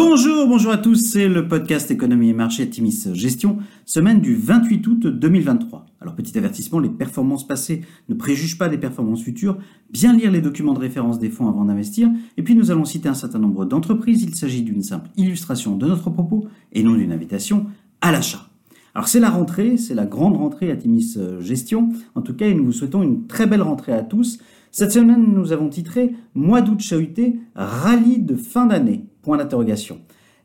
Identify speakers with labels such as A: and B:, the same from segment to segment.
A: Bonjour, bonjour à tous, c'est le podcast Économie et Marché Timis Gestion, semaine du 28 août 2023. Alors petit avertissement, les performances passées ne préjugent pas des performances futures, bien lire les documents de référence des fonds avant d'investir, et puis nous allons citer un certain nombre d'entreprises, il s'agit d'une simple illustration de notre propos et non d'une invitation à l'achat. Alors c'est la rentrée, c'est la grande rentrée à Timis Gestion, en tout cas nous vous souhaitons une très belle rentrée à tous. Cette semaine, nous avons titré Mois d'août chahuté, rallye de fin d'année. Point d'interrogation.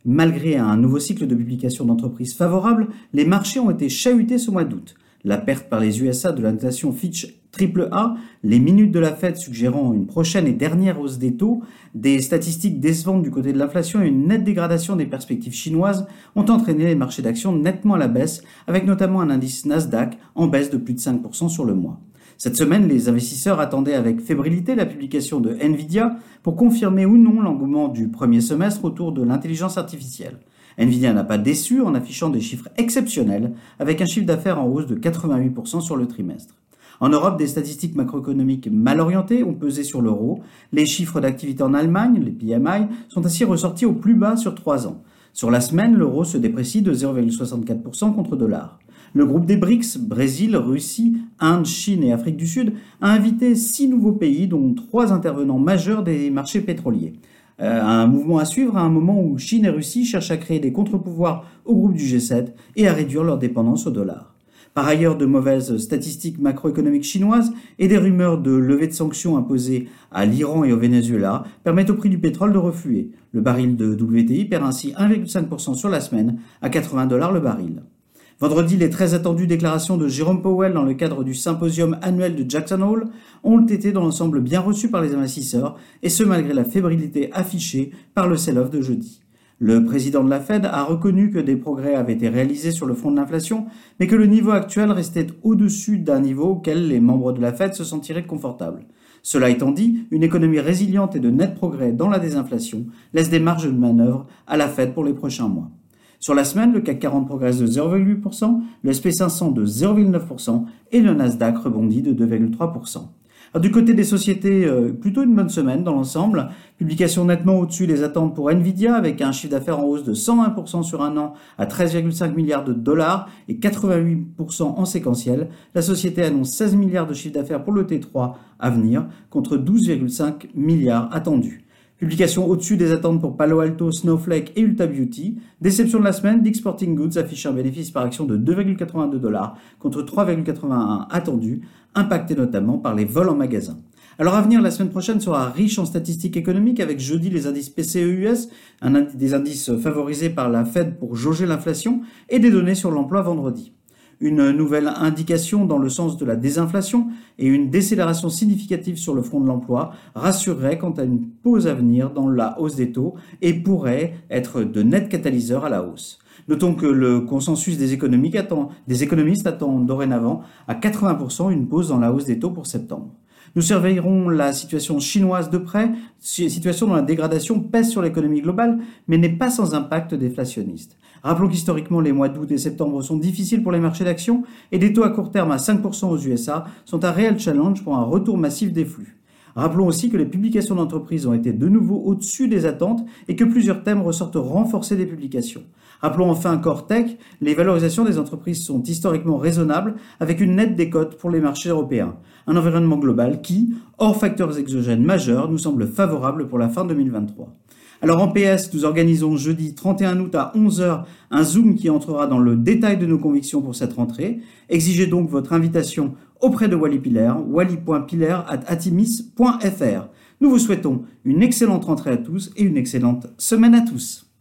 A: Malgré un nouveau cycle de publication d'entreprises favorables, les marchés ont été chahutés ce mois d'août. La perte par les USA de la notation Fitch AAA, les minutes de la Fed suggérant une prochaine et dernière hausse des taux, des statistiques décevantes du côté de l'inflation et une nette dégradation des perspectives chinoises ont entraîné les marchés d'actions nettement à la baisse, avec notamment un indice Nasdaq en baisse de plus de 5% sur le mois. Cette semaine, les investisseurs attendaient avec fébrilité la publication de Nvidia pour confirmer ou non l'engouement du premier semestre autour de l'intelligence artificielle. Nvidia n'a pas déçu en affichant des chiffres exceptionnels avec un chiffre d'affaires en hausse de 88% sur le trimestre. En Europe, des statistiques macroéconomiques mal orientées ont pesé sur l'euro. Les chiffres d'activité en Allemagne, les PMI, sont ainsi ressortis au plus bas sur trois ans. Sur la semaine, l'euro se déprécie de 0,64% contre dollar. Le groupe des BRICS, Brésil, Russie, Inde, Chine et Afrique du Sud, a invité six nouveaux pays, dont trois intervenants majeurs des marchés pétroliers. Euh, un mouvement à suivre à un moment où Chine et Russie cherchent à créer des contre-pouvoirs au groupe du G7 et à réduire leur dépendance au dollar. Par ailleurs, de mauvaises statistiques macroéconomiques chinoises et des rumeurs de levée de sanctions imposées à l'Iran et au Venezuela permettent au prix du pétrole de refluer. Le baril de WTI perd ainsi 1,5% sur la semaine à 80 dollars le baril. Vendredi, les très attendues déclarations de Jérôme Powell dans le cadre du symposium annuel de Jackson Hole ont été dans l'ensemble bien reçues par les investisseurs, et ce malgré la fébrilité affichée par le sell-off de jeudi. Le président de la Fed a reconnu que des progrès avaient été réalisés sur le front de l'inflation, mais que le niveau actuel restait au-dessus d'un niveau auquel les membres de la Fed se sentiraient confortables. Cela étant dit, une économie résiliente et de net progrès dans la désinflation laisse des marges de manœuvre à la Fed pour les prochains mois. Sur la semaine, le CAC 40 progresse de 0,8%, le SP500 de 0,9% et le Nasdaq rebondit de 2,3%. du côté des sociétés, euh, plutôt une bonne semaine dans l'ensemble. Publication nettement au-dessus des attentes pour Nvidia avec un chiffre d'affaires en hausse de 101% sur un an à 13,5 milliards de dollars et 88% en séquentiel. La société annonce 16 milliards de chiffre d'affaires pour le T3 à venir contre 12,5 milliards attendus. Publication au-dessus des attentes pour Palo Alto, Snowflake et Ulta Beauty. Déception de la semaine, Dick Sporting Goods affiche un bénéfice par action de 2,82 dollars contre 3,81 attendus, impacté notamment par les vols en magasin. Alors à venir, la semaine prochaine sera riche en statistiques économiques avec jeudi les indices PCE-US, des indices favorisés par la Fed pour jauger l'inflation, et des données sur l'emploi vendredi une nouvelle indication dans le sens de la désinflation et une décélération significative sur le front de l'emploi rassurerait quant à une pause à venir dans la hausse des taux et pourrait être de net catalyseur à la hausse. Notons que le consensus des, des économistes attend dorénavant à 80% une pause dans la hausse des taux pour septembre. Nous surveillerons la situation chinoise de près, situation dont la dégradation pèse sur l'économie globale, mais n'est pas sans impact déflationniste. Rappelons qu'historiquement, les mois d'août et septembre sont difficiles pour les marchés d'actions et des taux à court terme à 5% aux USA sont un réel challenge pour un retour massif des flux. Rappelons aussi que les publications d'entreprises ont été de nouveau au-dessus des attentes et que plusieurs thèmes ressortent renforcés des publications. Rappelons enfin Core Tech, les valorisations des entreprises sont historiquement raisonnables avec une nette décote pour les marchés européens. Un environnement global qui, hors facteurs exogènes majeurs, nous semble favorable pour la fin 2023. Alors en PS, nous organisons jeudi 31 août à 11h un Zoom qui entrera dans le détail de nos convictions pour cette rentrée. Exigez donc votre invitation auprès de Wally Piller, wally.piller.atimis.fr. Nous vous souhaitons une excellente rentrée à tous et une excellente semaine à tous.